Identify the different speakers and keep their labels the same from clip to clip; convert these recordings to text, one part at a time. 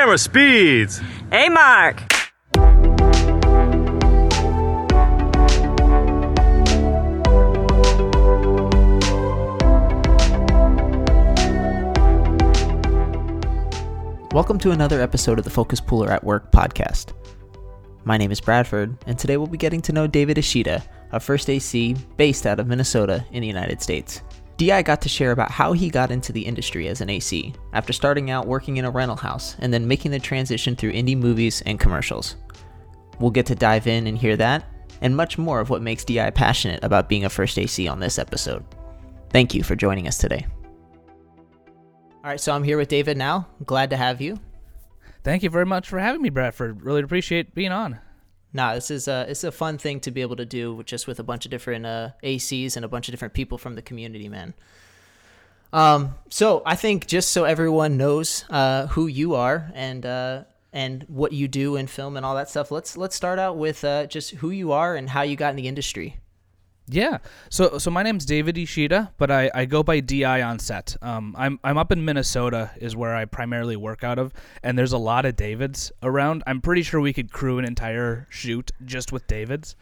Speaker 1: Camera speeds.
Speaker 2: Hey, Mark.
Speaker 3: Welcome to another episode of the Focus Puller at Work podcast. My name is Bradford, and today we'll be getting to know David Ishida, a first AC based out of Minnesota in the United States. DI got to share about how he got into the industry as an AC, after starting out working in a rental house and then making the transition through indie movies and commercials. We'll get to dive in and hear that, and much more of what makes DI passionate about being a first AC on this episode. Thank you for joining us today. All right, so I'm here with David now. Glad to have you.
Speaker 4: Thank you very much for having me, Bradford. Really appreciate being on.
Speaker 3: Nah, this is a it's a fun thing to be able to do just with a bunch of different uh, ACs and a bunch of different people from the community, man. Um, so I think just so everyone knows uh, who you are and uh, and what you do in film and all that stuff, let's let's start out with uh, just who you are and how you got in the industry.
Speaker 4: Yeah. So so my name's David Ishida, but I, I go by DI on set. Um, I'm I'm up in Minnesota is where I primarily work out of, and there's a lot of Davids around. I'm pretty sure we could crew an entire shoot just with Davids.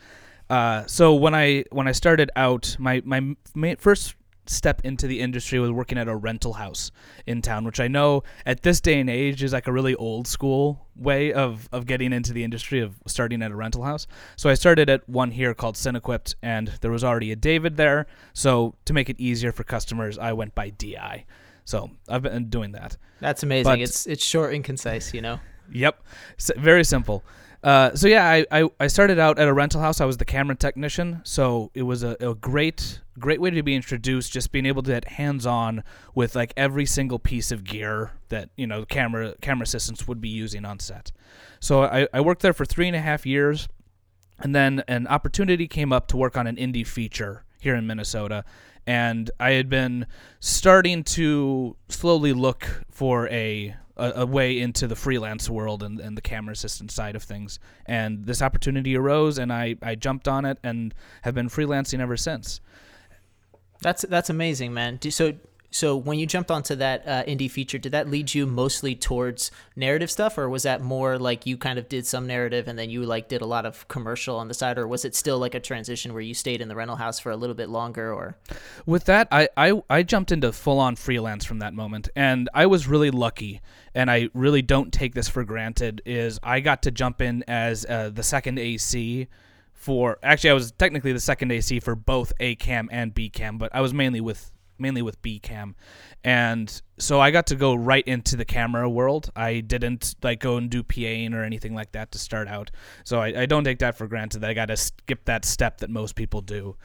Speaker 4: Uh, so when I when I started out, my my, my first step into the industry was working at a rental house in town, which I know at this day and age is like a really old school way of, of getting into the industry of starting at a rental house. So I started at one here called Cinequipt, and there was already a David there. So to make it easier for customers, I went by DI. So I've been doing that.
Speaker 3: That's amazing. But, it's it's short and concise, you know.
Speaker 4: Yep, very simple. Uh, so yeah, I, I, I, started out at a rental house. I was the camera technician, so it was a, a great great way to be introduced. Just being able to get hands on with like every single piece of gear that you know camera camera assistants would be using on set. So I, I worked there for three and a half years, and then an opportunity came up to work on an indie feature here in Minnesota, and I had been starting to slowly look for a a, a, way into the freelance world and, and the camera assistant side of things. And this opportunity arose, and I, I jumped on it and have been freelancing ever since.
Speaker 3: That's that's amazing, man. So so when you jumped onto that uh, indie feature, did that lead you mostly towards narrative stuff, or was that more like you kind of did some narrative and then you like did a lot of commercial on the side, or was it still like a transition where you stayed in the rental house for a little bit longer? Or
Speaker 4: with that, I I, I jumped into full on freelance from that moment, and I was really lucky, and I really don't take this for granted. Is I got to jump in as uh, the second AC for actually I was technically the second AC for both A cam and B cam, but I was mainly with mainly with B cam, and so I got to go right into the camera world. I didn't like go and do PAing or anything like that to start out, so I, I don't take that for granted. That I got to skip that step that most people do.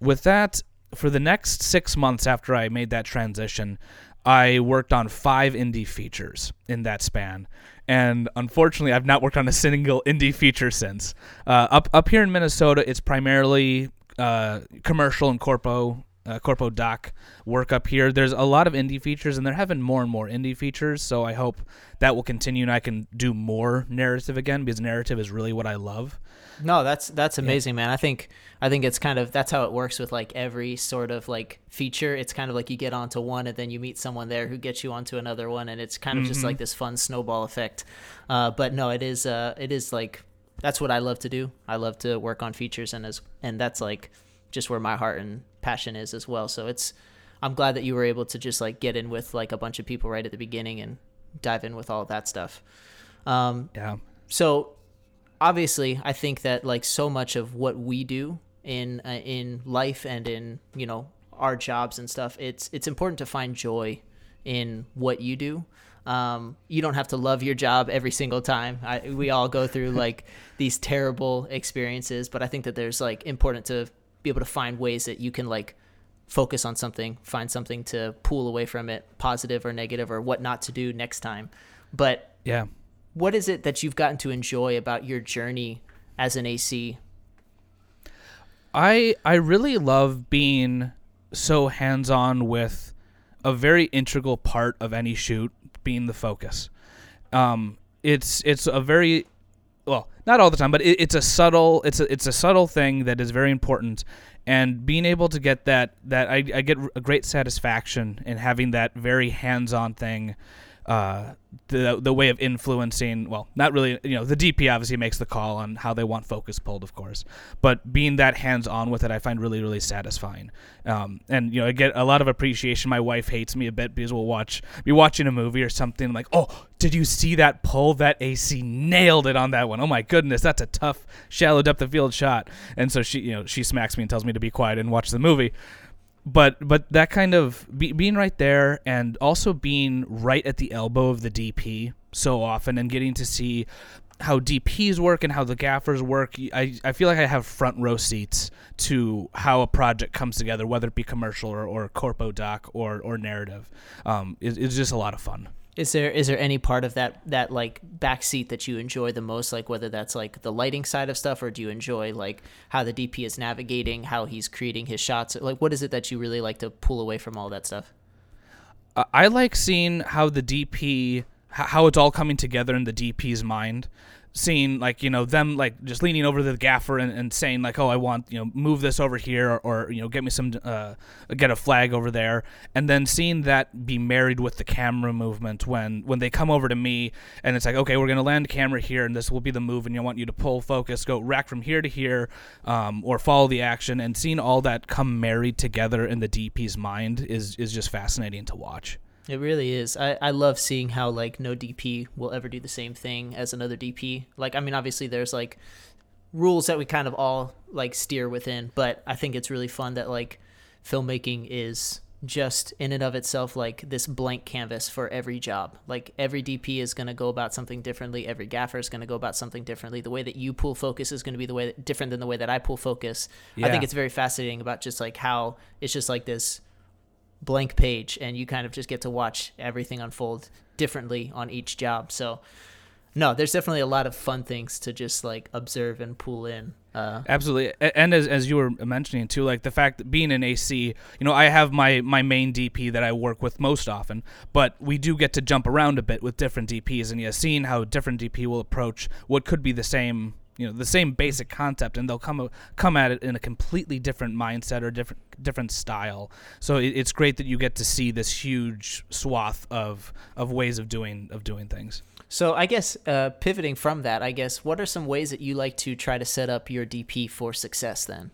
Speaker 4: With that, for the next six months after I made that transition, I worked on five indie features in that span. And unfortunately, I've not worked on a single indie feature since. Uh, up up here in Minnesota, it's primarily uh, commercial and corpo uh, Corpo Doc work up here. There's a lot of indie features, and they're having more and more indie features. So I hope that will continue, and I can do more narrative again because narrative is really what I love.
Speaker 3: No, that's that's amazing, yeah. man. I think I think it's kind of that's how it works with like every sort of like feature. It's kind of like you get onto one, and then you meet someone there who gets you onto another one, and it's kind of mm-hmm. just like this fun snowball effect. Uh, but no, it is uh, it is like that's what I love to do. I love to work on features, and as and that's like just where my heart and passion is as well. So it's I'm glad that you were able to just like get in with like a bunch of people right at the beginning and dive in with all that stuff. Um,
Speaker 4: yeah.
Speaker 3: So obviously, I think that like so much of what we do in uh, in life and in you know our jobs and stuff, it's it's important to find joy in what you do. Um, you don't have to love your job every single time. I, we all go through like these terrible experiences, but I think that there's like important to be able to find ways that you can like focus on something, find something to pull away from it, positive or negative, or what not to do next time. But
Speaker 4: yeah,
Speaker 3: what is it that you've gotten to enjoy about your journey as an AC?
Speaker 4: I I really love being so hands on with a very integral part of any shoot being the focus. Um, it's it's a very well, not all the time, but it, it's a subtle it's a it's a subtle thing that is very important, and being able to get that that I, I get a great satisfaction in having that very hands on thing. Uh, the the way of influencing. Well, not really. You know, the DP obviously makes the call on how they want focus pulled, of course. But being that hands on with it, I find really really satisfying. Um, and you know, I get a lot of appreciation. My wife hates me a bit because we'll watch be watching a movie or something like, oh, did you see that pull? That AC nailed it on that one. Oh my goodness, that's a tough shallow depth of field shot. And so she you know she smacks me and tells me to be quiet and watch the movie but but that kind of be, being right there and also being right at the elbow of the DP so often and getting to see how DPs work and how the gaffers work. I, I feel like I have front row seats to how a project comes together, whether it be commercial or, or corpo doc or, or narrative. Um, it, it's just a lot of fun.
Speaker 3: Is there is there any part of that that like back seat that you enjoy the most? Like whether that's like the lighting side of stuff, or do you enjoy like how the DP is navigating, how he's creating his shots? Like what is it that you really like to pull away from all that stuff?
Speaker 4: I like seeing how the DP how it's all coming together in the DP's mind seeing like you know them like just leaning over the gaffer and, and saying like oh i want you know move this over here or, or you know get me some uh, get a flag over there. And then seeing that be married with the camera movement when when they come over to me and it's like okay we're going to land camera here and this will be the move and i want you to pull focus go rack from here to here um, or follow the action. And seeing all that come married together in the dp's mind is is just fascinating to watch
Speaker 3: it really is. I, I love seeing how like no DP will ever do the same thing as another DP. Like I mean obviously there's like rules that we kind of all like steer within, but I think it's really fun that like filmmaking is just in and of itself like this blank canvas for every job. Like every DP is going to go about something differently. Every gaffer is going to go about something differently. The way that you pull focus is going to be the way that, different than the way that I pull focus. Yeah. I think it's very fascinating about just like how it's just like this blank page and you kind of just get to watch everything unfold differently on each job. So no, there's definitely a lot of fun things to just like observe and pull in.
Speaker 4: Uh, Absolutely, and as, as you were mentioning too, like the fact that being an AC, you know, I have my my main DP that I work with most often, but we do get to jump around a bit with different DPs, and yeah, seeing how different DP will approach what could be the same you know the same basic concept and they'll come come at it in a completely different mindset or different different style. So it, it's great that you get to see this huge swath of of ways of doing of doing things.
Speaker 3: So i guess uh, pivoting from that i guess what are some ways that you like to try to set up your dp for success then?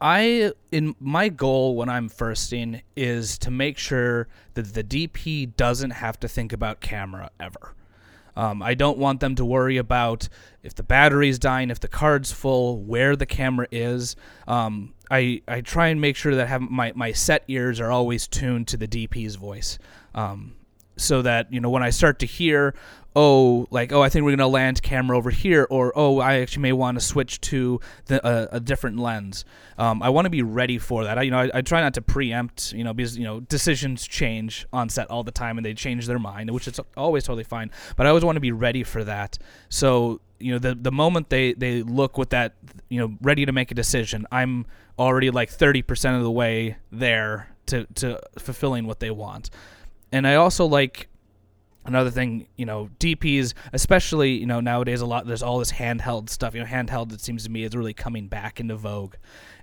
Speaker 4: I in my goal when I'm firsting is to make sure that the DP doesn't have to think about camera ever. Um, I don't want them to worry about if the battery's dying, if the card's full, where the camera is. Um, I, I try and make sure that have my, my set ears are always tuned to the DP's voice. Um, so that you know when I start to hear, oh, like oh, I think we're gonna land camera over here, or oh, I actually may want to switch to the, uh, a different lens. Um, I want to be ready for that. I, you know, I, I, try not to preempt, you know, because you know decisions change on set all the time and they change their mind, which is always totally fine. But I always want to be ready for that. So you know, the the moment they they look with that, you know, ready to make a decision, I'm already like thirty percent of the way there to to fulfilling what they want. And I also like another thing, you know, DPs, especially, you know, nowadays a lot there's all this handheld stuff. You know, handheld it seems to me is really coming back into vogue.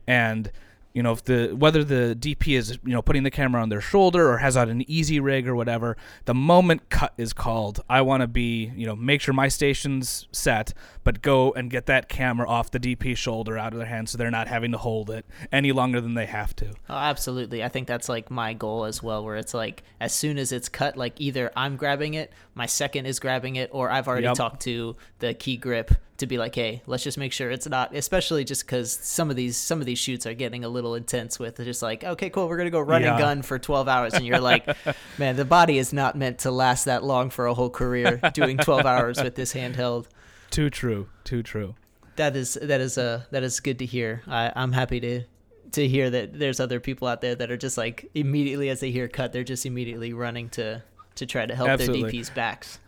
Speaker 4: And you know, if the whether the DP is you know putting the camera on their shoulder or has on an Easyrig or whatever, the moment cut is called, I want to be you know make sure my station's set, but go and get that camera off the DP shoulder out of their hand so they're not having to hold it any longer than they have to.
Speaker 3: Oh, absolutely. I think that's like my goal as well, where it's like as soon as it's cut, like either I'm grabbing it, my second is grabbing it, or I've already yep. talked to the key grip to be like, hey, let's just make sure it's not, especially just because some of these some of these shoots are getting a little intense with just like, okay, cool, we're gonna go run yeah. and gun for 12 hours, and you're like, man, the body is not meant to last that long for a whole career doing 12 hours with this handheld.
Speaker 4: Too true, too true.
Speaker 3: That is that is uh that is good to hear. I, I'm happy to to hear that there's other people out there that are just like immediately as they hear cut, they're just immediately running to to try to help Absolutely. their DP's backs.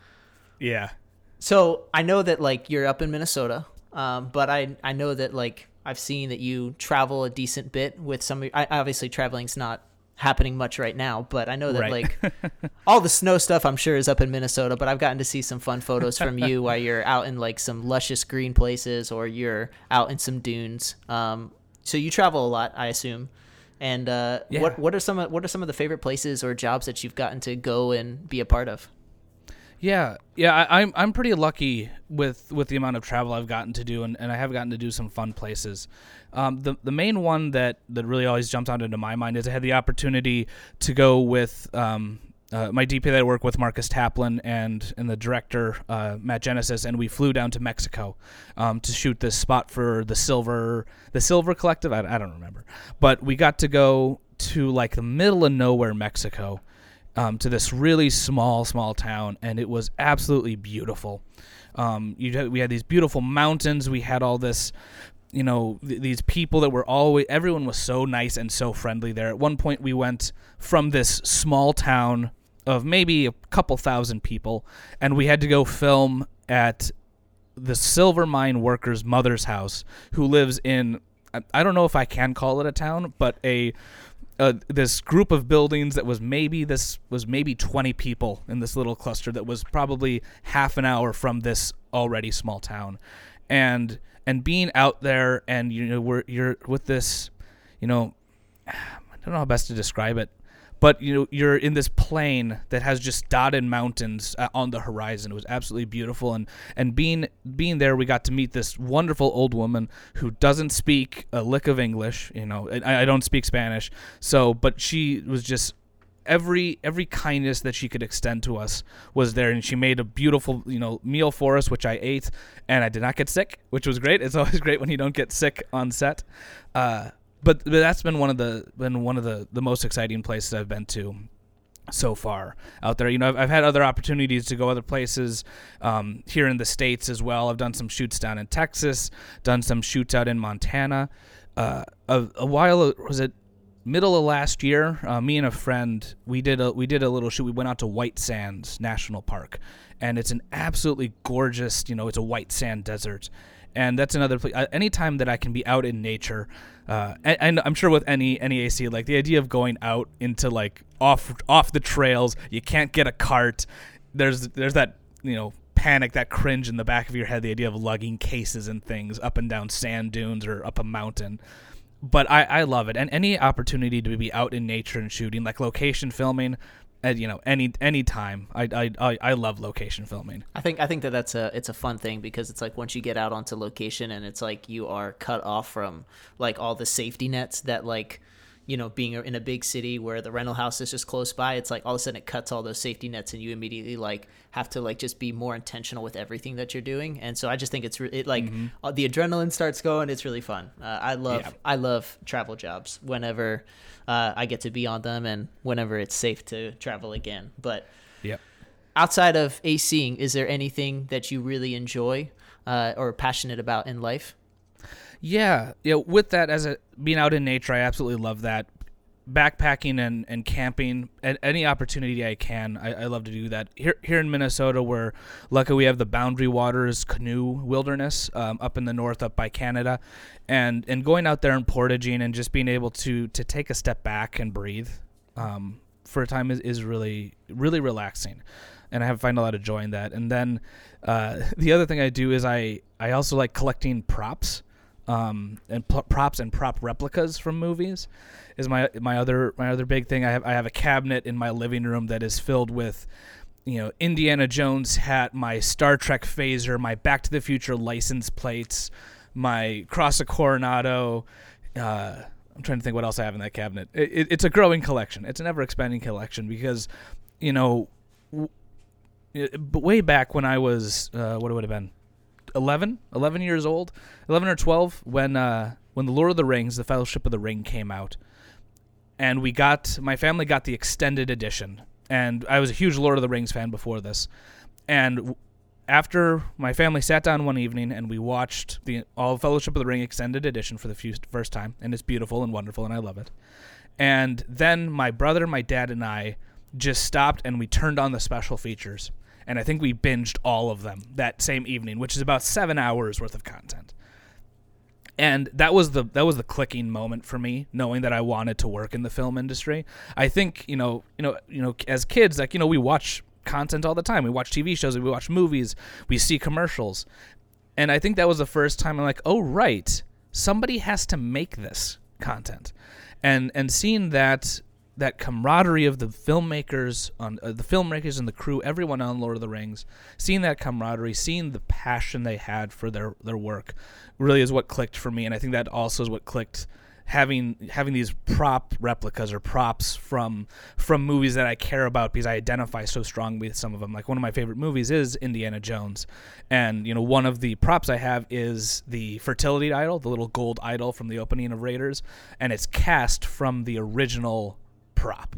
Speaker 4: Yeah,
Speaker 3: so I know that like you're up in Minnesota, um, but I I know that like I've seen that you travel a decent bit with some. I, obviously, traveling's not happening much right now, but I know that right. like all the snow stuff I'm sure is up in Minnesota, but I've gotten to see some fun photos from you while you're out in like some luscious green places or you're out in some dunes. Um, so you travel a lot, I assume. And uh,
Speaker 4: Yeah.
Speaker 3: what what are some of, what are some of the favorite places or jobs that you've gotten to go and be a part of?
Speaker 4: Yeah, yeah, I, I'm I'm pretty lucky with with the amount of travel I've gotten to do, and, and I have gotten to do some fun places. Um, the the main one that that really always jumps out into my mind is I had the opportunity to go with um, uh, my DP that I work with, Marcus Taplin, and and the director uh, Matt Genesis, and we flew down to Mexico um, to shoot this spot for the Silver the Silver Collective. I, I don't remember, but we got to go to like the middle of nowhere Mexico um, to this really small, small town, and it was absolutely beautiful. Um, had, we had these beautiful mountains. We had all this, you know, th- these people that were always. Everyone was so nice and so friendly there. At one point, we went from this small town of maybe a couple thousand people, and we had to go film at the silver mine worker's mother's house, who lives in. I don't know if I can call it a town, but a uh, this group of buildings that was maybe this was maybe 20 people in this little cluster that was probably half an hour from this already small town. And and being out there and you know we're you're with this you know I don't know how best to describe it but you know you're in this plain that has just dotted mountains uh, on the horizon. It was absolutely beautiful, and and being being there, we got to meet this wonderful old woman who doesn't speak a lick of English. You know, I, I don't speak Spanish, so but she was just every every kindness that she could extend to us was there and she made a beautiful you know meal for us which i ate and i did not get sick which was great it's always great when you don't get sick on set uh, but, but that's been one of the been one of the the most exciting places i've been to so far out there. You know, I've, I've had other opportunities to go other places um, here in the states as well. I've done some shoots down in Texas, done some shoots out in Montana. Uh, a, a while was it middle of last year? Uh, me and a friend we did a we did a little shoot. We went out to White Sands National Park, and it's an absolutely gorgeous. You know, it's a white sand desert. And that's another place. Uh, anytime that I can be out in nature, uh, and, and I'm sure with any any AC, like the idea of going out into like off off the trails, you can't get a cart. There's there's that you know panic, that cringe in the back of your head, the idea of lugging cases and things up and down sand dunes or up a mountain. But I, I love it, and any opportunity to be out in nature and shooting, like location filming, at you know any any time, I I I, I love location filming.
Speaker 3: I think I think that that's a it's a fun thing because it's like once you get out onto location and it's like you are cut off from like all the safety nets that like you know being in a big city where the rental house is just close by it's like all of a sudden it cuts all those safety nets and you immediately like have to like just be more intentional with everything that you're doing and so I just think it's re- it like uh, the adrenaline starts going it's really fun uh, I love
Speaker 4: Yeah.
Speaker 3: I love travel jobs whenever uh, I get to be on them and whenever it's safe to travel again but
Speaker 4: Yep.
Speaker 3: outside of ACing, is there anything that you really enjoy uh, or passionate about in life?
Speaker 4: Yeah, yeah. With that, as a being out in nature, I absolutely love that. Backpacking and, and camping, at any opportunity I can, I, I love to do that. Here here in Minnesota, we're lucky we have the Boundary Waters Canoe Wilderness um, up in the north, up by Canada, and and going out there and portaging and just being able to to take a step back and breathe um, for a time is, is really really relaxing and I have find a lot of joy in that. And then uh, the other thing I do is I I also like collecting props, um, and pl- props and prop replicas from movies. Is my my other my other big thing. I have I have a cabinet in my living room that is filled with. You know, Indiana Jones hat, my Star Trek phaser, my Back to the Future license plates, my Cross of Coronado. Uh, I'm trying to think what else I have in that cabinet. It, it, it's a growing collection. It's an ever expanding collection because, you know, w- way back when I was uh, what it would have been 11, 11 years old, 11 or 12 when uh, when the Lord of the Rings, the Fellowship of the Ring came out. And we got my family got the extended edition. And I was a huge Lord of the Rings fan before this. And after my family sat down one evening and we watched the all Fellowship of the Ring extended edition for the few, first time, and it's beautiful and wonderful, and I love it. And then my brother, my dad, and I just stopped and we turned on the special features, and I think we binged all of them that same evening, which is about seven hours worth of content. And that was the that was the clicking moment for me, knowing that I wanted to work in the film industry. I think you know you know you know as kids, like you know we watch content all the time. We watch TV shows, we watch movies, we see commercials, and I think that was the first time I'm like, oh right, somebody has to make this. content, and and seeing that that camaraderie of the filmmakers on uh, the filmmakers and the crew, everyone on Lord of the Rings, seeing that camaraderie, seeing the passion they had for their their work, really is what clicked for me, and I think that also is what clicked having having these prop replicas or props from from movies that I care about because I identify so strongly with some of them. Like one of my favorite movies is Indiana Jones, and you know one of the props I have is the fertility idol, the little gold idol from the opening of Raiders, and it's cast from the original prop.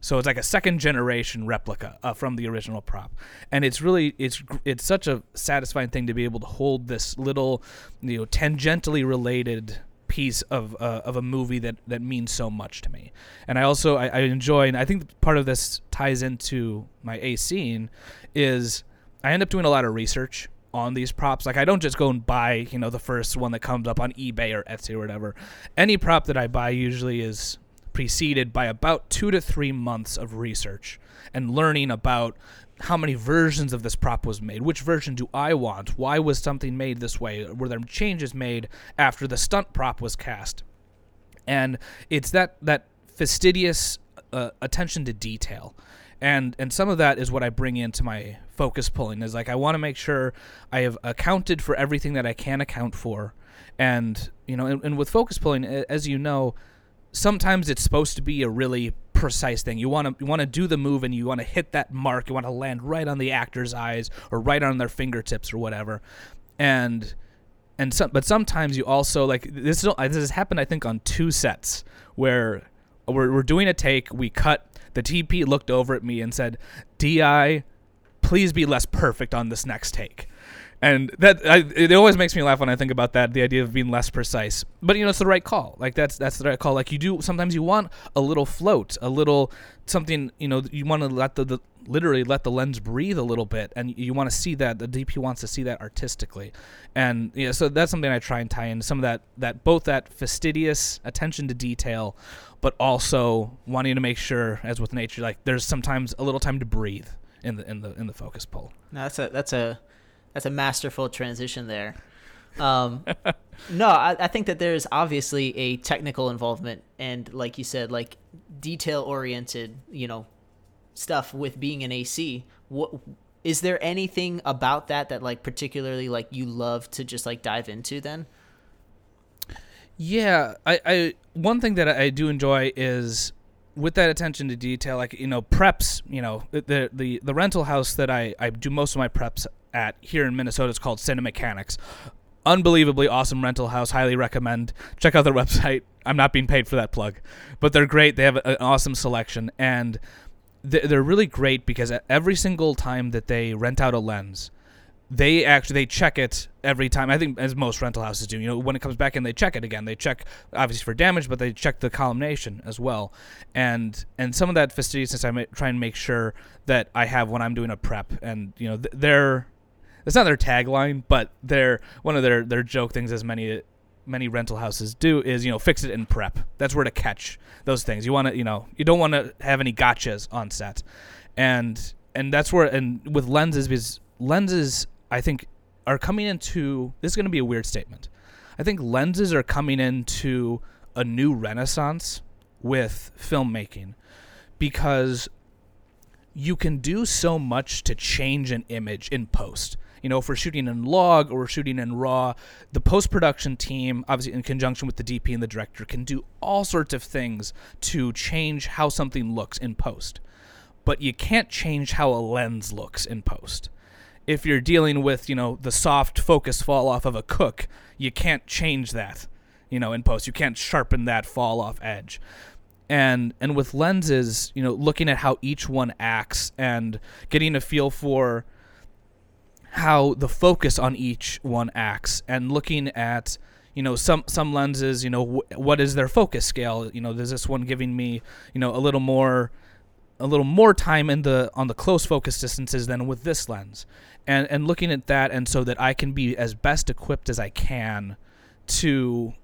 Speaker 4: So it's like a second generation replica uh, from the original prop, and it's really it's it's such a satisfying thing to be able to hold this little, you know, tangentially related piece of uh, of a movie that that means so much to me. And I also I, I enjoy, and I think part of this ties into my ACing, is I end up doing a lot of research on these props. Like I don't just go and buy, you know, the first one that comes up on eBay or Etsy or whatever. Any prop that I buy usually is preceded by about two to three months of research and learning about how many versions of this prop was made. Which version do I want? Why was something made this way? Were there changes made after the stunt prop was cast? And it's that that fastidious uh, attention to detail. And and some of that is what I bring into my focus pulling is like I want to make sure I have accounted for everything that I can account for. And you know, and, and with focus pulling as you know, sometimes it's supposed to be a really precise thing. You want to you want to do the move and you want to hit that mark. You want to land right on the actor's eyes or right on their fingertips or whatever. And and some, but sometimes you also like this. This has happened, I think, on two sets where we're, we're doing a take. We cut. The DP looked over at me and said, "Di, please be less perfect on this next take." And that I, it always makes me laugh when I think about that the idea of being less precise. But you know it's the right call. Like that's that's the right call. Like you do sometimes you want a little float a little something you know you want to let the, the literally let the lens breathe a little bit and you want to see that the DP wants to see that artistically. And yeah so that's something I try and tie in some of that that both that fastidious attention to detail but also wanting to make sure as with nature like there's sometimes a little time to breathe in the in the in the focus pull.
Speaker 3: No, that's a that's a that's a masterful transition there. Um, no, I, I, think that there's obviously a technical involvement and, like you said, like detail oriented, you know, stuff with being an AC. What is there anything about that that like particularly like you love to just like dive into then?
Speaker 4: Yeah, I, I one thing that I do enjoy is with that attention to detail, like you know, preps. You know, the the the rental house that I I do most of my preps at here in Minnesota. It's called Cinemechanics. Unbelievably awesome rental house. Highly recommend. Check out their website. I'm not being paid for that plug, but they're great. They have an awesome selection, and they're really great because every single time that they rent out a lens, they actually they check it every time. I think as most rental houses do. You know, when it comes back in, they check it again. They check obviously for damage, but they check the collimation as well. And and some of that fastidiousness I try and make sure that I have when I'm doing a prep. And you know, they're it's not their tagline, but their one of their their joke things as many many rental houses do is you know fix it and prep. That's where to catch those things. You want to you know you don't want to have any gotchas on set, and and that's where and with lenses because lenses I think are coming into this is going to be a weird statement. I think lenses are coming into a new renaissance with filmmaking because you can do so much to change an image in post you know, if we're shooting in log or we're shooting in raw, the post production team, obviously in conjunction with the DP and the director, can do all sorts of things to change how something looks in post. But you can't change how a lens looks in post. If you're dealing with, you know, the soft focus fall off of a Cooke, you can't change that, you know, in post. You can't sharpen that fall off edge and and with lenses you know looking at how each one acts and getting a feel for how the focus on each one acts and looking at you know some some lenses you know wh- what is their focus scale? You know is this one giving me you know a little more a little more time in the on the close focus distances than with this lens. And and looking at that and so that I can be as best equipped as I can to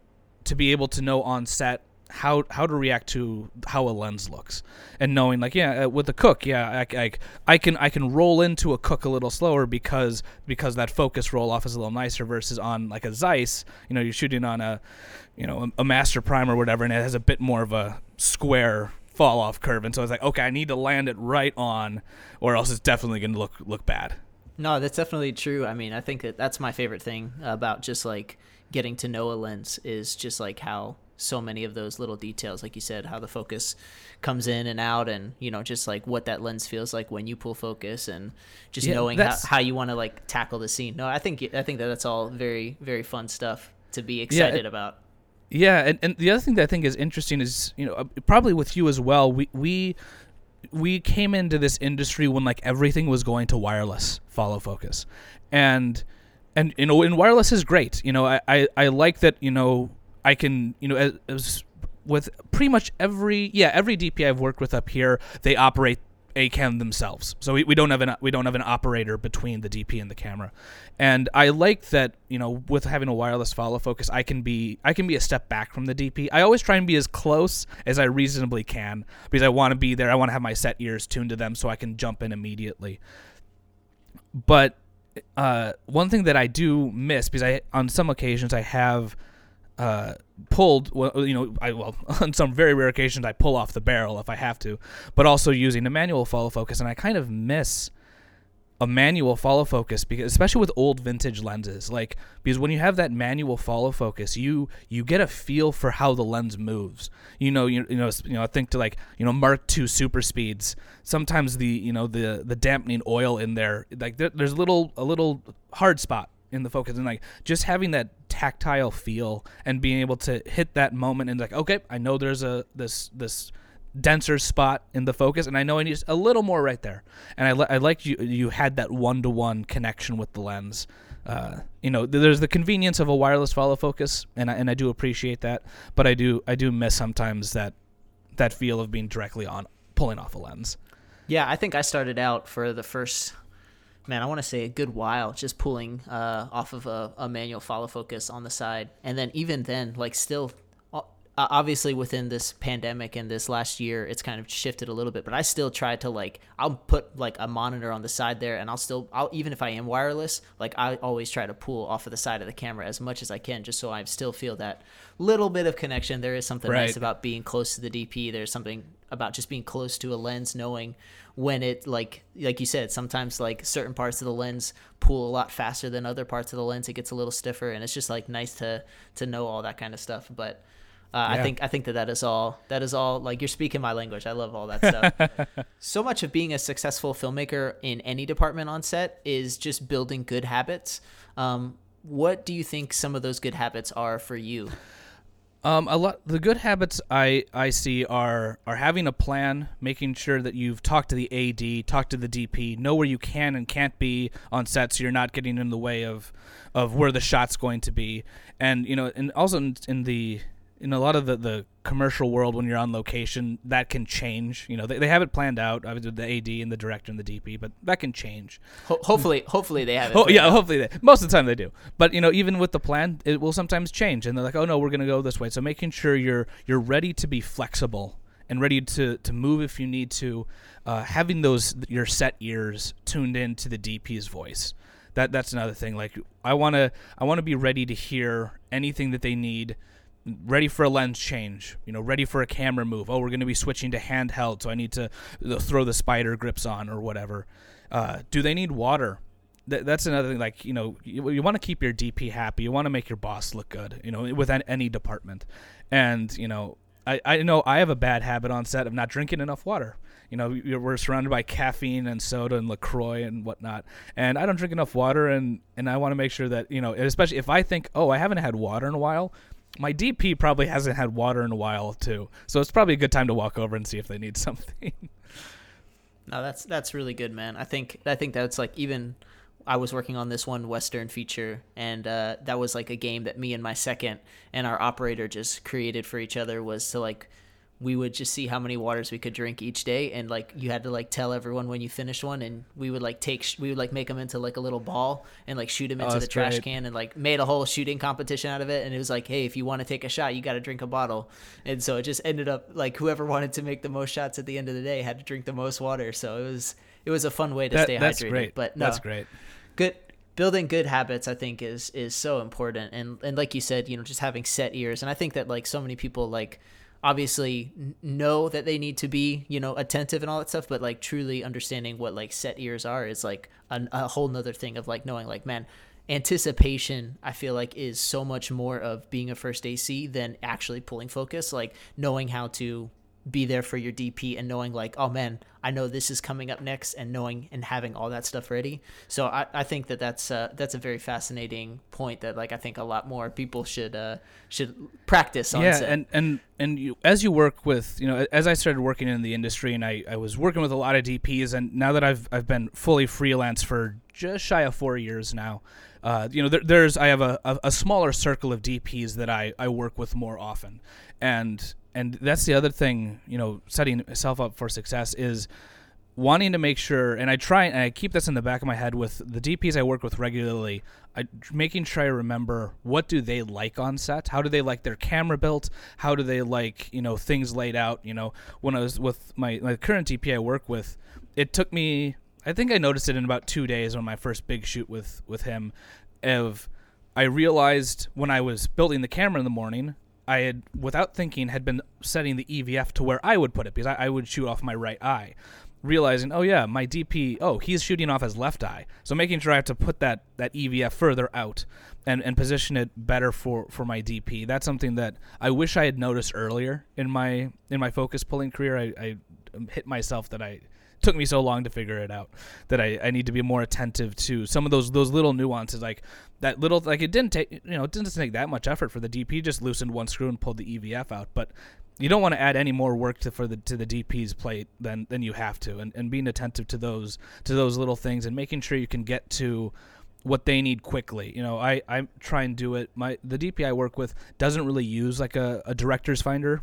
Speaker 4: to be able to know on set how how to react to how a lens looks. And knowing like yeah uh, with the Cooke yeah I, I, I can I can roll into a Cooke a little slower because because that focus roll off is a little nicer versus on like a Zeiss you know you're shooting on a you know a, a master prime or whatever and it has a bit more of a square fall off curve. And so it's like okay I need to land it right on or else it's definitely going to look look bad.
Speaker 3: No that's definitely true. I mean I think that that's my favorite thing about just like getting to know a lens is just like how so many of those little details like you said how the focus comes in and out and you know just like what that lens feels like when you pull focus and just yeah, knowing how, how you want to like tackle the scene. No i think i think that that's all very very fun stuff to be excited yeah, it, about.
Speaker 4: Yeah and, and the other thing that i think is interesting is you know uh, probably with you as well we we we came into this industry when like everything was going to wireless follow focus. And and you know and wireless is great you know i i, I like that you know I can, you know, as, as with pretty much every yeah every DP I've worked with up here, they operate a cam themselves. So we, we don't have an we don't have an operator between the DP and the camera. And I like that, you know, with having a wireless follow focus, I can be I can be a step back from the DP. I always try and be as close as I reasonably can because I want to be there. I want to have my set ears tuned to them so I can jump in immediately. But uh, one thing that I do miss because I on some occasions I have uh, pulled, well, you know, I well on some very rare occasions I pull off the barrel if I have to, but also using the manual follow focus, and I kind of miss a manual follow focus because especially with old vintage lenses like because when you have that manual follow focus you you get a feel for how the lens moves. You know you, you know you know I think to like you know mark 2 super speeds sometimes the you know the the dampening oil in there like there, there's a little a little hard spot in the focus. And like just having that tactile feel and being able to hit that moment and like okay i know there's a this this denser spot in the focus and i know i need a little more right there. And i, li- I like you you had that one-to-one connection with the lens. Uh, you know there's the convenience of a wireless follow focus and I, and I do appreciate that but i do i do miss sometimes that that feel of being directly on pulling off a lens.
Speaker 3: Yeah i think i started out for the first man, I want to say a good while just pulling uh, off of a, a, manual follow focus on the side. And then even then, like still, obviously within this pandemic and this last year, it's kind of shifted a little bit, but I still try to like, I'll put like a monitor on the side there and I'll still, I'll, even if I am wireless, like I always try to pull off of the side of the camera as much as I can, just so I still feel that little bit of connection. There is something right. nice about being close to the DP. There's something about just being close to a lens, knowing when it like like you said sometimes like certain parts of the lens pull a lot faster than other parts of the lens it gets a little stiffer and it's just like nice to to know all that kind of stuff but uh, yeah. I think I think that that is all that is all like you're speaking my language. I love all that stuff. so much of being a successful filmmaker in any department on set is just building good habits. Um, what do you think some of those good habits are for you?
Speaker 4: Um, a lot. The good habits I, I see are are having a plan, making sure that you've talked to the AD, talked to the DP, know where you can and can't be on set, so you're not getting in the way of of where the shot's going to be, and you know, and also in, in the in a lot of the, the commercial world when you're on location that can change. You know they, they have it planned out I was with the ad and the director and the dp but that can change.
Speaker 3: Ho- hopefully hopefully they have it
Speaker 4: oh, yeah out. hopefully they most of the time they do. But you know even with the plan it will sometimes change and they're like oh no we're going to go this way. So making sure you're you're ready to be flexible and ready to to move if you need to uh, having those your set ears tuned in to the dp's voice. That that's another thing like i want to i want to be ready to hear anything that they need ready for a lens change, you know, ready for a camera move. Oh, we're going to be switching to handheld, so I need to throw the spider grips on or whatever. Uh, do they need water? Th- that's another thing. Like you know, you, you want to keep your DP happy. You want to make your boss look good. You know, within any department. And you know, I I know I have a bad habit on set of not drinking enough water. You know, we're surrounded by caffeine and soda and Lacroix and whatnot, and I don't drink enough water. And and I want to make sure that you know, especially if I think, oh, I haven't had water in a while my DP probably hasn't had water in a while too, so it's probably a good time to walk over and see if they need something.
Speaker 3: no, that's that's really good, man. I think I think that's like even I was working on this one Western feature, and uh, that was like a game that me and my second and our operator just created for each other was to like we would just see how many waters we could drink each day. And like you had to like tell everyone when you finished one. And we would like take sh- we would like make them into like a little ball and like shoot them
Speaker 4: Oh,
Speaker 3: into the trash
Speaker 4: great.
Speaker 3: can and like made a whole shooting competition out of it. And it was like hey if you want to take a shot you got to drink a bottle. And so it just ended up like whoever wanted to make the most shots at the end of the day had to drink the most water. So it was it was a fun way to
Speaker 4: That-
Speaker 3: stay
Speaker 4: that's
Speaker 3: hydrated.
Speaker 4: great.
Speaker 3: but no.
Speaker 4: That's great.
Speaker 3: good building good habits i think is is so important. And and like you said you know just having set ears and i think that like so many people like obviously know that they need to be you know attentive and all that stuff but like truly understanding what like set ears are is like an, a whole nother thing of like knowing like man anticipation i feel like is so much more of being a first ac than actually pulling focus like knowing how to be there for your DP and knowing like, oh man, I know this is coming up next, and knowing and having all that stuff ready. So I, I think that that's uh, that's a very fascinating point that like I think a lot more people should uh, should practice on
Speaker 4: yeah
Speaker 3: set.
Speaker 4: and and and you, as you work with you know as i started working in the industry and I, I was working with a lot of dps and now that i've i've been fully freelance for just shy of four years now uh, you know there, there's i have a, a, a smaller circle of dps that i i work with more often and and that's the other thing you know setting yourself up for success is wanting to make sure and i try and i keep this in the back of my head with the dps i work with regularly I, making sure i remember what do they like on set? How do they like their camera built? How do they like you know things laid out? You know when i was with my, my current dp i work with it took me i think i noticed it in about two days on my first big shoot with with him of i realized when i was building the camera in the morning I had, without thinking, had been setting the EVF to where I would put it because I, I would shoot off my right eye, realizing, oh yeah, my DP, oh he's shooting off his left eye, so making sure I have to put that that EVF further out and and position it better for for my DP. That's something that I wish I had noticed earlier in my in my focus pulling career. I, I um, hit myself that I took me so long to figure it out that I, I need to be more attentive to some of those those little nuances like that little like it didn't take you know it didn't take that much effort for the DP just loosened one screw and pulled the EVF out but you don't want to add any more work to for the to the DP's plate than than you have to and, and being attentive to those to those little things and making sure you can get to what they need quickly. You know, I, I try and do it. My the DP I work with doesn't really use like a, a director's finder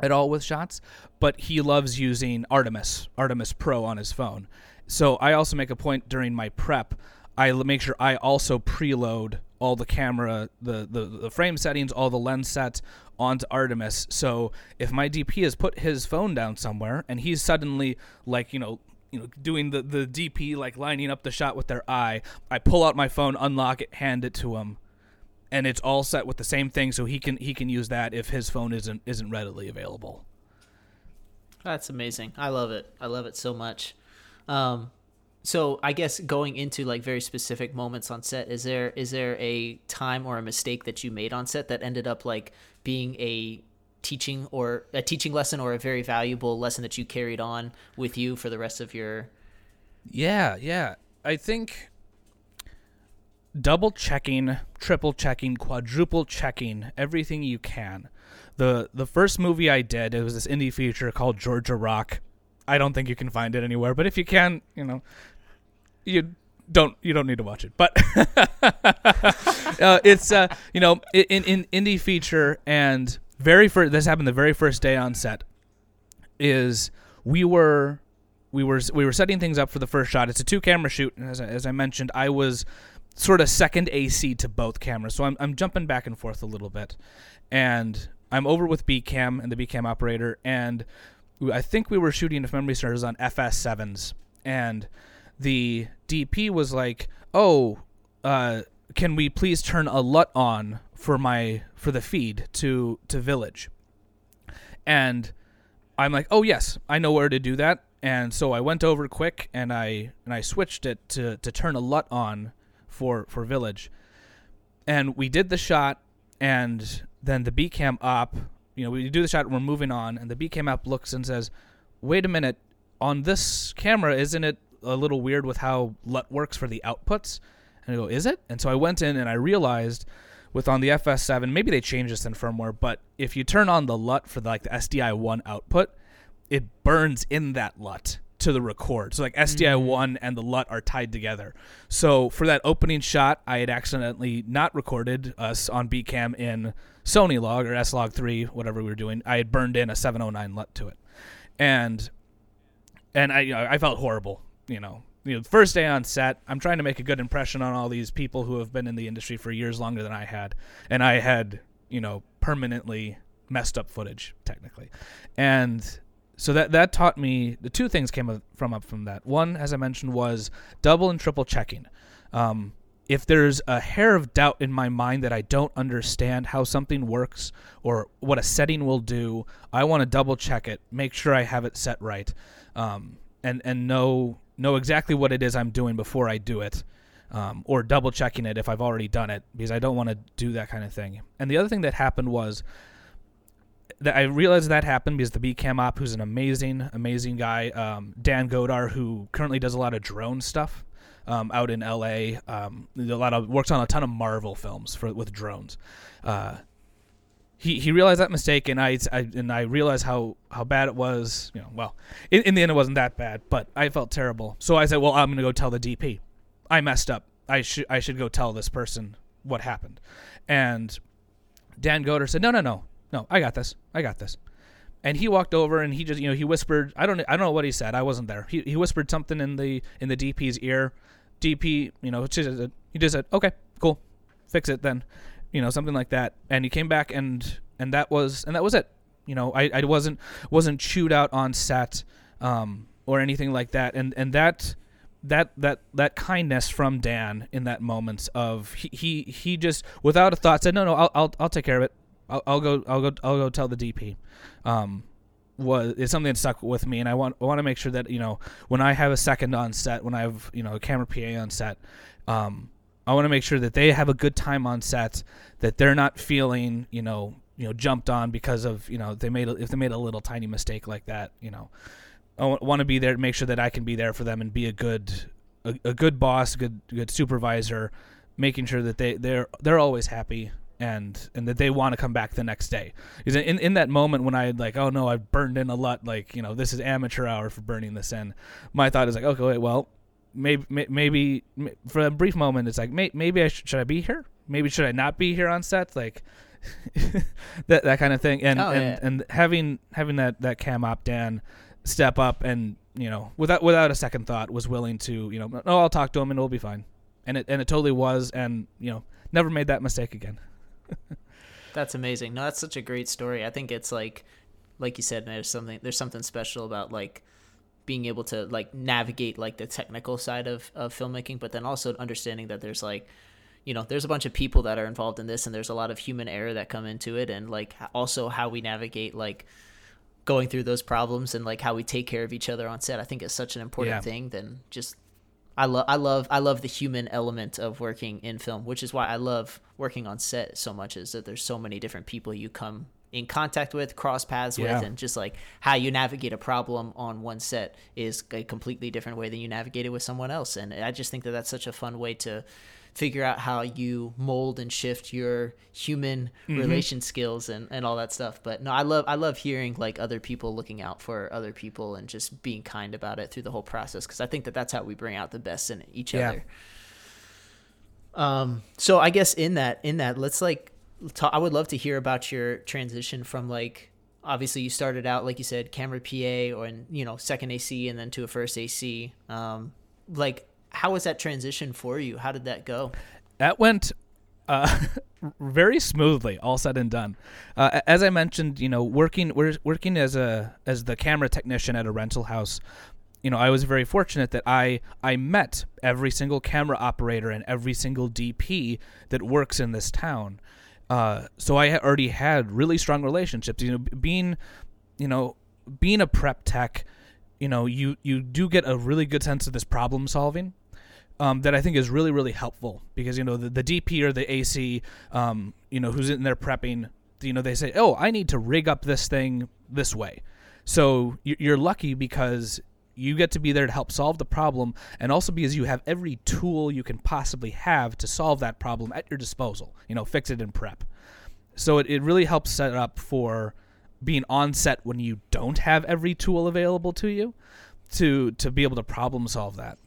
Speaker 4: at all with shots, but he loves using Artemis, Artemis Pro on his phone. So I also make a point during my prep, I make sure I also preload all the camera, the, the, the frame settings, all the lens sets onto Artemis. So if my DP has put his phone down somewhere and he's suddenly like, you know, you know, doing the, the DP, like lining up the shot with their eye, I pull out my phone, unlock it, hand it to him and it's all set with the same thing so he can he can use that if his phone isn't isn't readily available
Speaker 3: That's amazing. I love it. I love it so much. Um, so I guess going into like very specific moments on set, is there is there a time or a mistake that you made on set that ended up like being a teaching or a teaching lesson or a very valuable lesson that you carried on with you for the rest of your
Speaker 4: yeah yeah i think double checking triple checking quadruple checking everything you can. The the first movie i did it was this indie feature called georgia rock. I don't think you can find it anywhere but if you can you know you don't you don't need to watch it. But uh, it's uh, you know in, in indie feature and very first this happened the very first day on set is we were we were we were setting things up for the first shot. It's a two camera shoot and as as I mentioned i was sort of second ac to both cameras. So I'm, I'm jumping back and forth a little bit. And i'm over with bcam and the bcam operator. And i think we were shooting if memory serves on fs7s and the dp was like oh uh, can we please turn a lut on for my for the feed to to village? And i'm like oh yes i know where to do that. And so i went over quick and i and i switched it to to turn a lut on for for village. And we did the shot and then the B cam op you know we do the shot we're moving on and the B cam op looks and says wait a minute on this camera isn't it a little weird with how lut works for the outputs? And I go, is it? And so I went in and I realized with on the FS7, maybe they changed this in firmware, but if you turn on the LUT for like the SDI1 output, it burns in that LUT to the record. So like SDI mm-hmm. one and the LUT are tied together. So for that opening shot, I had accidentally not recorded us on Bcam in Sony log or S log three, whatever we were doing. I had burned in a 709 LUT to it, and and I you know, I felt horrible. You know, you know, first day on set, I'm trying to make a good impression on all these people who have been in the industry for years longer than I had, and I had you know permanently messed up footage technically, and so that that taught me the two things came from up from that. One, as I mentioned, was double and triple checking. Um, if there's a hair of doubt in my mind that I don't understand how something works or what a setting will do, I want to double check it, make sure I have it set right, um, and and know know exactly what it is I'm doing before I do it, um, or double checking it if I've already done it because I don't want to do that kind of thing. And the other thing that happened was that I realized that happened because the BCam op, who's an amazing, amazing guy, um, Dan Godar, who currently does a lot of drone stuff um, out in LA, um, a lot of works on a ton of Marvel films for with drones. Uh, he, he realized that mistake, and I, I and I realized how, how bad it was. You know, well, in, in the end, it wasn't that bad, but I felt terrible. So I said, "Well, I'm gonna go tell the DP. I messed up. I should I should go tell this person what happened." And Dan Goder said, "No, no, no no, I got this. I got this. And he walked over and he just, you know, he whispered. I don't, I don't know what he said. I wasn't there. He, he whispered something in the in the DP's ear. DP, you know, he just said, "Okay, cool, fix it then," you know, something like that. And he came back and and that was and that was it. You know, I, I wasn't wasn't chewed out on set um, or anything like that. And and that that that that kindness from Dan in that moment of he he, he just without a thought said no no I'll, I'll I'll take care of it I'll, I'll, go. I'll go. I'll go tell the DP. Um, was something that stuck with me, and I want I want to make sure that you know when I have a second on set, when I have you know a camera PA on set, um, I want to make sure that they have a good time on set, that they're not feeling you know you know jumped on because of you know they made if they made a little tiny mistake like that, you know. I want to be there to make sure that I can be there for them and be a good a, a good boss, good good supervisor, making sure that they they're they're always happy and and that they want to come back the next day. Because in in that moment when I had like, oh no, I've burned in a lot. Like you know, this is amateur hour for burning this in. My thought is like, okay, wait, well, maybe maybe for a brief moment, it's like maybe I should, should I be here? Maybe should I not be here on set? Like. that that kind of thing, and
Speaker 3: oh,
Speaker 4: and,
Speaker 3: yeah.
Speaker 4: and having having that that cam op Dan step up and you know without without a second thought was willing to you know no I'll talk to him and it'll be fine, and it and it totally was, and you know never made that mistake again.
Speaker 3: That's amazing. No, that's such a great story. I think it's like, like you said, there's something there's something special about like being able to like navigate like the technical side of, of filmmaking, but then also understanding that there's like, you know, there's a bunch of people that are involved in this, and there's a lot of human error that come into it, and like also how we navigate like going through those problems and like how we take care of each other on set. I think is such an important
Speaker 4: Yeah.
Speaker 3: thing than just I love I love I love the human element of working in film, which is why I love working on set so much is that there's so many different people you come in contact with, cross paths
Speaker 4: Yeah.
Speaker 3: with, and just like how you navigate a problem on one set is a completely different way than you navigate it with someone else. And I just think that that's such a fun way to figure out how you mold and shift your human relation skills and, and all that stuff. But no, I love I love hearing like other people looking out for other people and just being kind about it through the whole process because I think that that's how we bring out the best in each
Speaker 4: Yeah.
Speaker 3: other. Um, so I guess in that in that let's like talk, I would love to hear about your transition from like obviously you started out like you said camera PA or in, you know second AC and then to a first AC. Um, like how was that transition for you? How did that go?
Speaker 4: that went uh, very smoothly, all said and done. Uh, as I mentioned, you know, working working as a as the camera technician at a rental house. You know, I was very fortunate that I I met every single camera operator and every single DP that works in this town. Uh, so I already had really strong relationships. You know, being you know being a prep tech, you know, you you do get a really good sense of this problem solving um, that I think is really really helpful because you know the, the DP or the AC, um, you know who's in there prepping, you know they say, oh, I need to rig up this thing this way, so you- you're lucky because you get to be there to help solve the problem, and also because you have every tool you can possibly have to solve that problem at your disposal. You know, fix it and prep. So it, it really helps set up for being on set when you don't have every tool available to you. to to be able to problem solve that.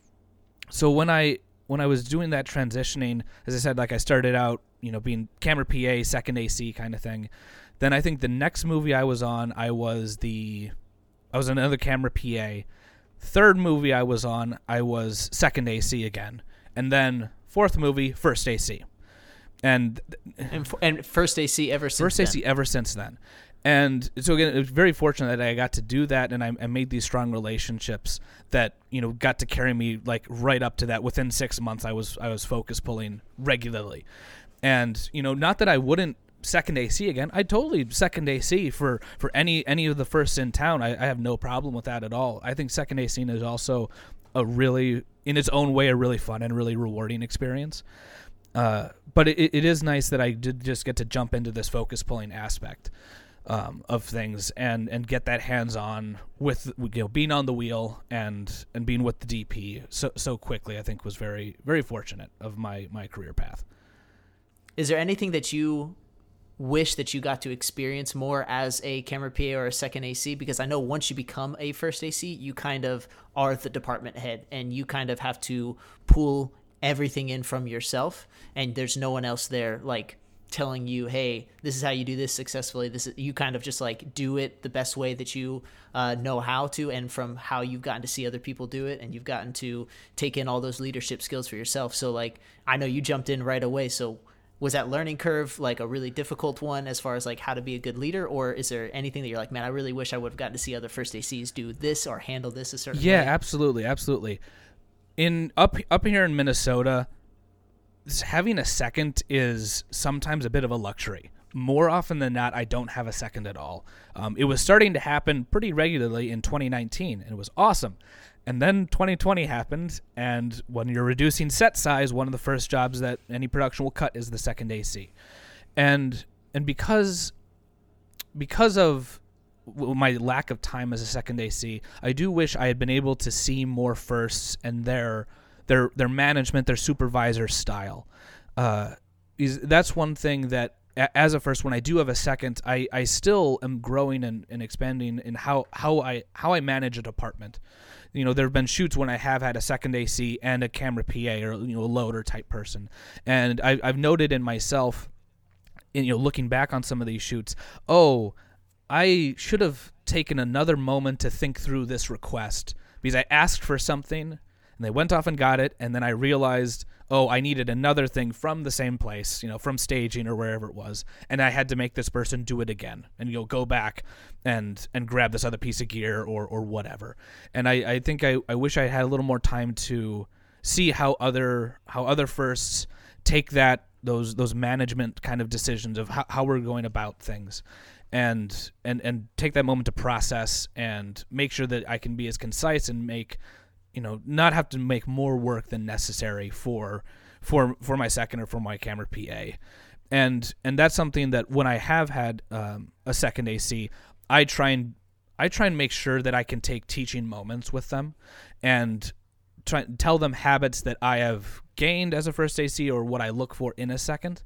Speaker 4: So when I when I was doing that transitioning, as I said, like I started out, you know, being camera PA, second AC kind of thing. Then I think the next movie I was on, I was the, I was another camera PA. Third movie I was on, I was second AC again, and then fourth movie, first AC, and
Speaker 3: and, and first AC ever since
Speaker 4: first
Speaker 3: then.
Speaker 4: AC ever since then. And so again, it was very fortunate that I got to do that, and I, I, made these strong relationships that you know got to carry me like right up to that. Within six months, I was I was focus pulling regularly, and you know not that I wouldn't second AC again. I totally second AC for for any any of the firsts in town. I, I have no problem with that at all. I think second AC is also a really in its own way a really fun and really rewarding experience. Uh, but it, it is nice that I did just get to jump into this focus pulling aspect um, of things and and get that hands on with you know being on the wheel and and being with the DP so so quickly. I think was very very fortunate of my my career path.
Speaker 3: Is there anything that you wish that you got to experience more as a camera PA or a second AC because I know once you become a first AC, you kind of are the department head and you kind of have to pull everything in from yourself and there's no one else there like telling you hey this is how you do this successfully. This is you kind of just like do it the best way that you uh, know how to and from how you've gotten to see other people do it and you've gotten to take in all those leadership skills for yourself. So like i know you jumped in right away. So was that learning curve like a really difficult one as far as like how to be a good leader? Or is there anything that you're like man i really wish i would have gotten to see other first acs do this or handle this a certain
Speaker 4: yeah
Speaker 3: way?
Speaker 4: absolutely absolutely. In up up here in minnesota having a second is sometimes a bit of a luxury more often than not, I don't have a second at all. Um, it was starting to happen pretty regularly in 2019, and it was awesome. And then 2020 happened, and when you're reducing set size, one of the first jobs that any production will cut is the second AC. And and because because of my lack of time as a second AC, I do wish I had been able to see more firsts and their their their management, their supervisor style. Uh, is that's one thing that as a first when I do have a second, I, I still am growing and, and expanding in how, how I how I manage a department you know, there have been shoots when I have had a second AC and a camera PA or you know a loader type person, and I, I've noted in myself, in, you know, looking back on some of these shoots, oh, I should have taken another moment to think through this request because I asked for something and they went off and got it and then i realized oh i needed another thing from the same place you know from staging or wherever it was and i had to make this person do it again and you'll go back and and grab this other piece of gear or or whatever. And i i think i i wish i had a little more time to see how other how other firsts take that those those management kind of decisions of how, how we're going about things and and and take that moment to process and make sure that I can be as concise and make you know not have to make more work than necessary for for for my second or for my camera PA, and and that's something that when I have had um, a second AC, I try and I try and make sure that I can take teaching moments with them, and try tell them habits that I have gained as a first AC or what I look for in a second.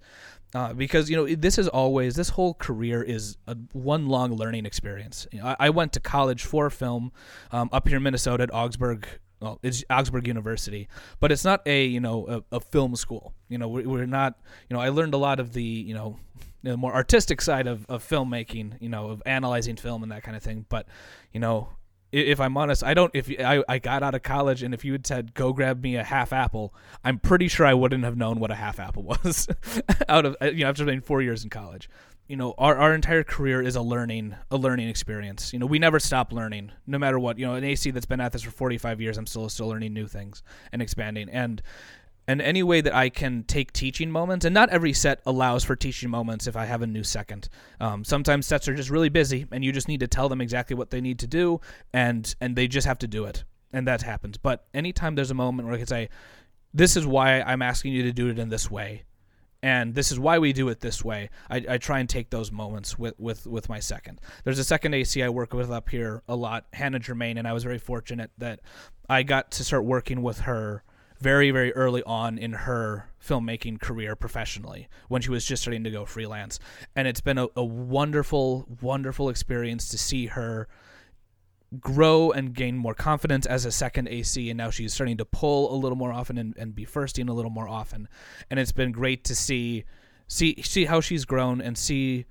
Speaker 4: Uh, because you know this is always this whole career is a one long learning experience. You know, I, I, went to college for film um, up here in Minnesota at Augsburg well, it's Augsburg University, but it's not a you know a, a film school. You know, we're, we're, not. You know, I learned a lot of the you know the more artistic side of, of filmmaking. You know, of analyzing film and that kind of thing. But you know, if I'm honest, I don't. If I, I got out of college and if you had said go grab me a half apple, I'm pretty sure I wouldn't have known what a half apple was. out of uh, you know after spending four years in college you know our, our entire career is a learning a learning experience. You know we never stop learning no matter what. You know an ac that's been at this for 45 years i'm still still learning new things and expanding. And and any way that i can take teaching moments and not every set allows for teaching moments if i have a new second. Um, sometimes sets are just really busy and you just need to tell them exactly what they need to do and and they just have to do it. And that happens. But anytime there's a moment where i can say this is why i'm asking you to do it in this way and this is why we do it this way. I, I, try and take those moments with, with, with my second. There's a second AC I work with up here a lot, Hannah Germain, and I was very fortunate that I got to start working with her very, very early on in her filmmaking career professionally when she was just starting to go freelance. And it's been a, a wonderful, wonderful experience to see her grow and gain more confidence as a second AC, and now she's starting to pull a little more often and, and be firsting a little more often. And it's been great to see see see how she's grown and see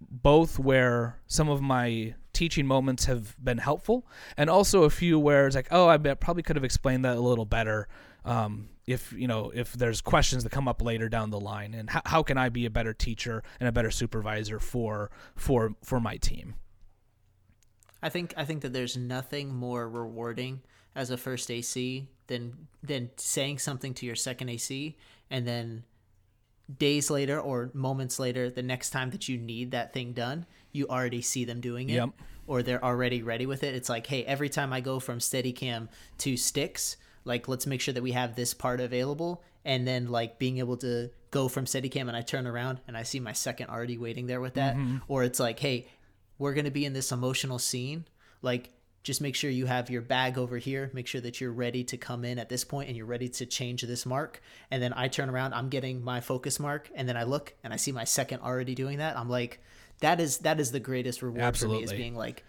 Speaker 4: both where some of my teaching moments have been helpful, and also a few where it's like, oh, I probably could have explained that a little better. Um, if you know if there's questions that come up later down the line, and how, how can I be a better teacher and a better supervisor for for for my team?
Speaker 3: I think I think that there's nothing more rewarding as a first AC than than saying something to your second AC and then days later or moments later, the next time that you need that thing done, you already see them doing it. Yep. Or they're already ready with it. It's like, hey, every time I go from Steadicam to sticks, like let's make sure that we have this part available. And then like being able to go from Steadicam and I turn around and I see my second already waiting there with that. Mm-hmm. Or it's like, hey, we're gonna be in this emotional scene. Like just make sure you have your bag over here make sure that you're ready to come in at this point and you're ready to change this mark and then i turn around i'm getting my focus mark and then i look and i see my second already doing that i'm like that is that is the greatest reward Absolutely. for me is being like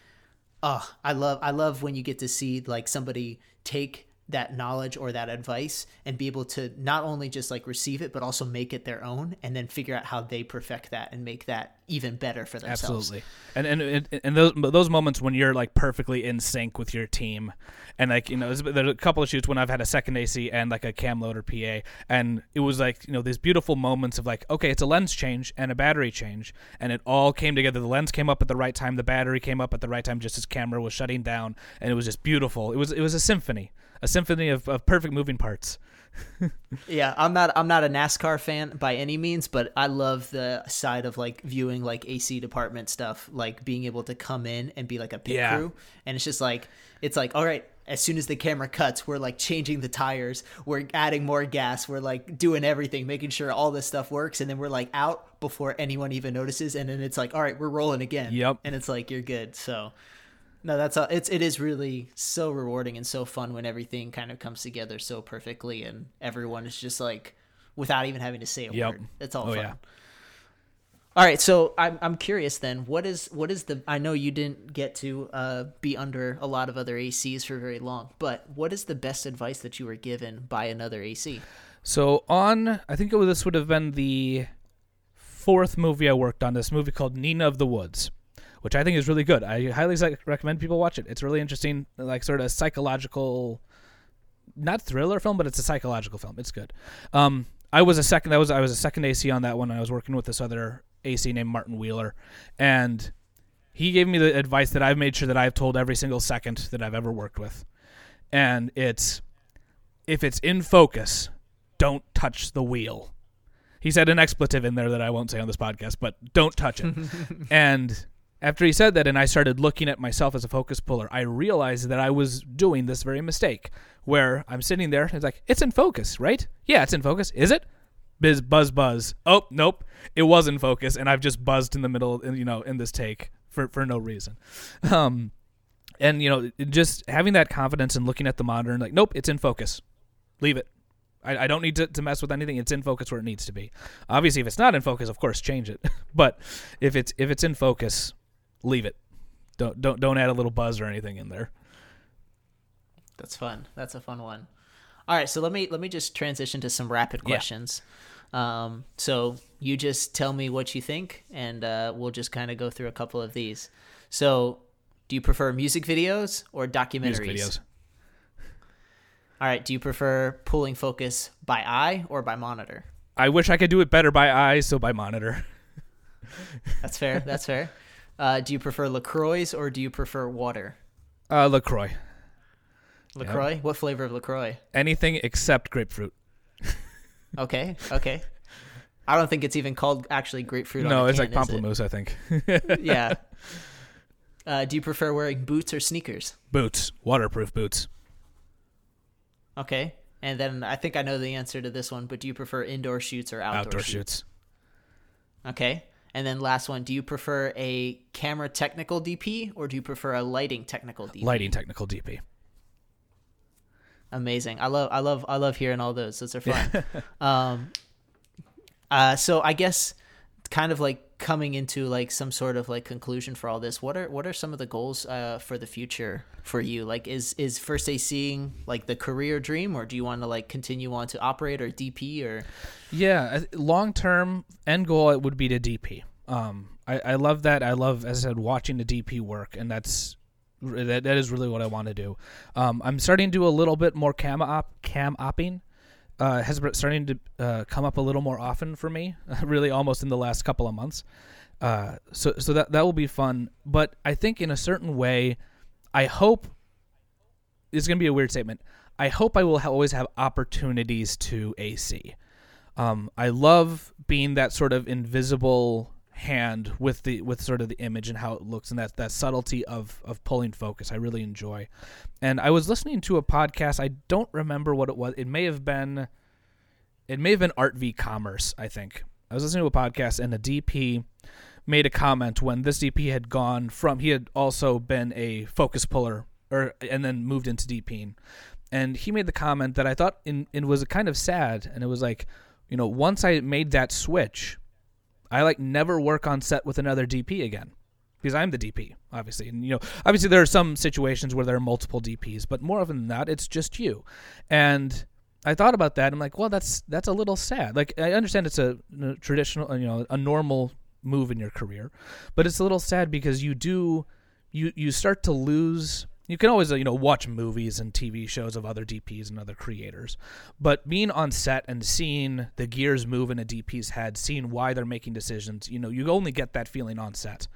Speaker 3: oh i love i love when you get to see like somebody take that knowledge or that advice and be able to not only just like receive it but also make it their own and then figure out how they perfect that and make that even better for themselves.
Speaker 4: Absolutely. And and and those those moments when you're like perfectly in sync with your team and like you know there's a couple of shoots when I've had a second AC and like a cam loader PA and it was like you know these beautiful moments of like okay it's a lens change and a battery change and it all came together the lens came up at the right time the battery came up at the right time just as camera was shutting down and it was just beautiful. It was it was a symphony a symphony of, of perfect moving parts.
Speaker 3: yeah, I'm not I'm not a NASCAR fan by any means, but I love the side of like viewing like AC department stuff, like being able to come in and be like a pit yeah. crew, and it's just like it's like all right. As soon as the camera cuts, we're like changing the tires, we're adding more gas, we're like doing everything, making sure all this stuff works, and then we're like out before anyone even notices, and then it's like, all right, we're rolling again.
Speaker 4: Yep.
Speaker 3: And it's like you're good. So no, that's all. it's it is really so rewarding and so fun when everything kind of comes together so perfectly and everyone is just like without even having to say a yep. word. It's all oh, fun. Yeah. All right, so I'm I'm curious then. What is what is the? I know you didn't get to uh, be under a lot of other ACs for very long, but what is the best advice that you were given by another AC?
Speaker 4: So on, I think it was, this would have been the fourth movie I worked on. This movie called Nina of the Woods, which I think is really good. I highly recommend people watch it. It's really interesting, like sort of psychological, not thriller film, but it's a psychological film. It's good. Um, I was a second. That was I was a second AC on that one. I was working with this other AC named Martin Wheeler, and he gave me the advice that I've made sure that I've told every single second that I've ever worked with, and it's if it's in focus, don't touch the wheel. He said an expletive in there that I won't say on this podcast, but don't touch it. and after he said that and I started looking at myself as a focus puller, I realized that I was doing this very mistake where I'm sitting there, and it's like, it's in focus, right? Yeah, it's in focus. Is it? Biz buzz buzz. Oh, nope. It was in focus and I've just buzzed in the middle, you know, in this take for for no reason. Um and you know, just having that confidence and looking at the monitor and like, nope, it's in focus. Leave it. I, I don't need to, to mess with anything. It's in focus where it needs to be. Obviously, if it's not in focus, of course, change it. but if it's if it's in focus, leave it. Don't don't don't add a little buzz or anything in there.
Speaker 3: That's fun. That's a fun one. All right, so let me let me just transition to some rapid questions. Yeah. Um, so you just tell me what you think, and uh, we'll just kind of go through a couple of these. So, do you prefer music videos or documentaries? Music videos. All right. Do you prefer pulling focus by eye or by monitor?
Speaker 4: I wish I could do it better by eye, so by monitor.
Speaker 3: That's fair. That's fair. Uh, do you prefer Lacroix or do you prefer water?
Speaker 4: Uh, Lacroix.
Speaker 3: Lacroix. Yep. What flavor of Lacroix?
Speaker 4: Anything except grapefruit.
Speaker 3: okay. Okay. I don't think it's even called actually grapefruit.
Speaker 4: No,
Speaker 3: it's
Speaker 4: can, like pamplemousse. I think.
Speaker 3: yeah. Uh, do you prefer wearing boots or sneakers?
Speaker 4: Boots. Waterproof boots.
Speaker 3: Okay. And then I think I know the answer to this one, but do you prefer indoor shoots or outdoor, outdoor shoots? shoots? Okay. And then last one, do you prefer a camera technical DP or do you prefer a lighting technical DP?
Speaker 4: Lighting technical DP.
Speaker 3: Amazing. I love I love I love hearing all those. Those are fun. um uh so I guess kind of like coming into like some sort of like conclusion for all this, what are what are some of the goals uh, for the future for you? Like, is is first seeing like the career dream, or do you want to like continue on to operate or DP or?
Speaker 4: Yeah, long term end goal it would be to DP. Um, I, I love that. I love, as I said, watching the DP work, and that's that, that is really what I want to do. Um, I'm starting to do a little bit more cam op cam opping. Uh, has been starting to uh, come up a little more often for me, really almost in the last couple of months. Uh, so so that that will be fun. But I think in a certain way, I hope it's going to be a weird statement. I hope I will ha- always have opportunities to AC. Um, I love being that sort of invisible hand with the with sort of the image and how it looks and that that subtlety of of pulling focus I really enjoy. And I was listening to a podcast, I don't remember what it was. It may have been it may have been Art v Commerce, I think. I was listening to a podcast and a DP made a comment when this DP had gone from he had also been a focus puller or and then moved into DPing. And he made the comment that I thought in it was kind of sad and it was like, you know, once I made that switch, I like never work on set with another DP again because I'm the DP, obviously. And you know, obviously there are some situations where there are multiple DPs, but more often than not, it's just you. And I thought about that. I'm like, well, that's that's a little sad. Like I understand it's a, a traditional, you know, a normal move in your career, but it's a little sad because you do you you start to lose you can always uh, you know watch movies and TV shows of other DPs and other creators, but being on set and seeing the gears move in a DP's head, seeing why they're making decisions, you know, you only get that feeling on set.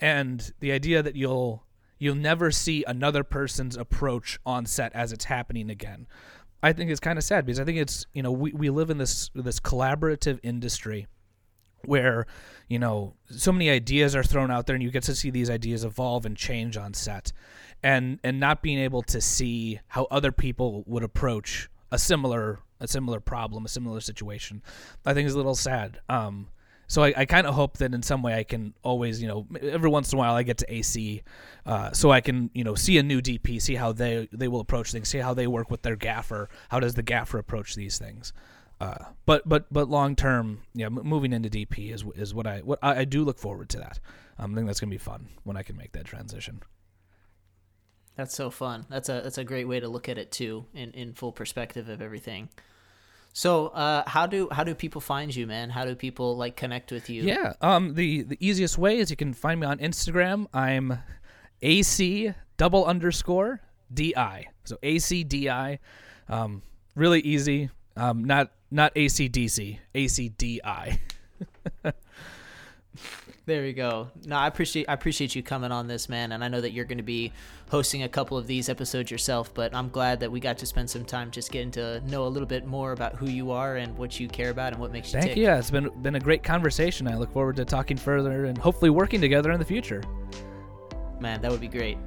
Speaker 4: And the idea that you'll you'll never see another person's approach on set as it's happening again. I think is kind of sad because I think it's you know we, we live in this this collaborative industry where you know so many ideas are thrown out there and you get to see these ideas evolve and change on set and and not being able to see how other people would approach a similar a similar problem, a similar situation, I think is a little sad. Um, so I, I kind of hope that in some way I can always, you know, every once in a while I get to AC, uh, so I can, you know, see a new DP, see how they they will approach things, see how they work with their gaffer, how does the gaffer approach these things. Uh, but but but long term, yeah, moving into DP is is what I what I, I do look forward to that. Um, I think that's gonna be fun when I can make that transition.
Speaker 3: That's so fun. That's a that's a great way to look at it too, in, in full perspective of everything. So, uh, how do how do people find you, man? How do people like connect with you?
Speaker 4: Yeah, um, the the easiest way is you can find me on Instagram. I'm AC double underscore DI. So ACDI. Um, really easy. Um, not not ACDC. ACDI.
Speaker 3: There we go. No, I appreciate I appreciate you coming on this, man, and I know that you're going to be hosting a couple of these episodes yourself. But I'm glad that we got to spend some time just getting to know a little bit more about who you are and what you care about and what makes you.
Speaker 4: Thank
Speaker 3: tick.
Speaker 4: you. Yeah, it's been been a great conversation. I look forward to talking further and hopefully working together in the future.
Speaker 3: Man, that would be great.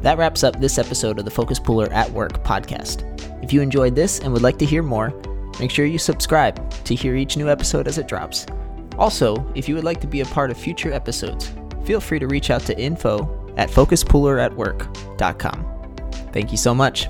Speaker 3: That wraps up this episode of the Focus Puller at Work podcast. If you enjoyed this and would like to hear more, make sure you subscribe to hear each new episode as it drops. Also, if you would like to be a part of future episodes, feel free to reach out to info at focuspulleratwork.com. Thank you so much.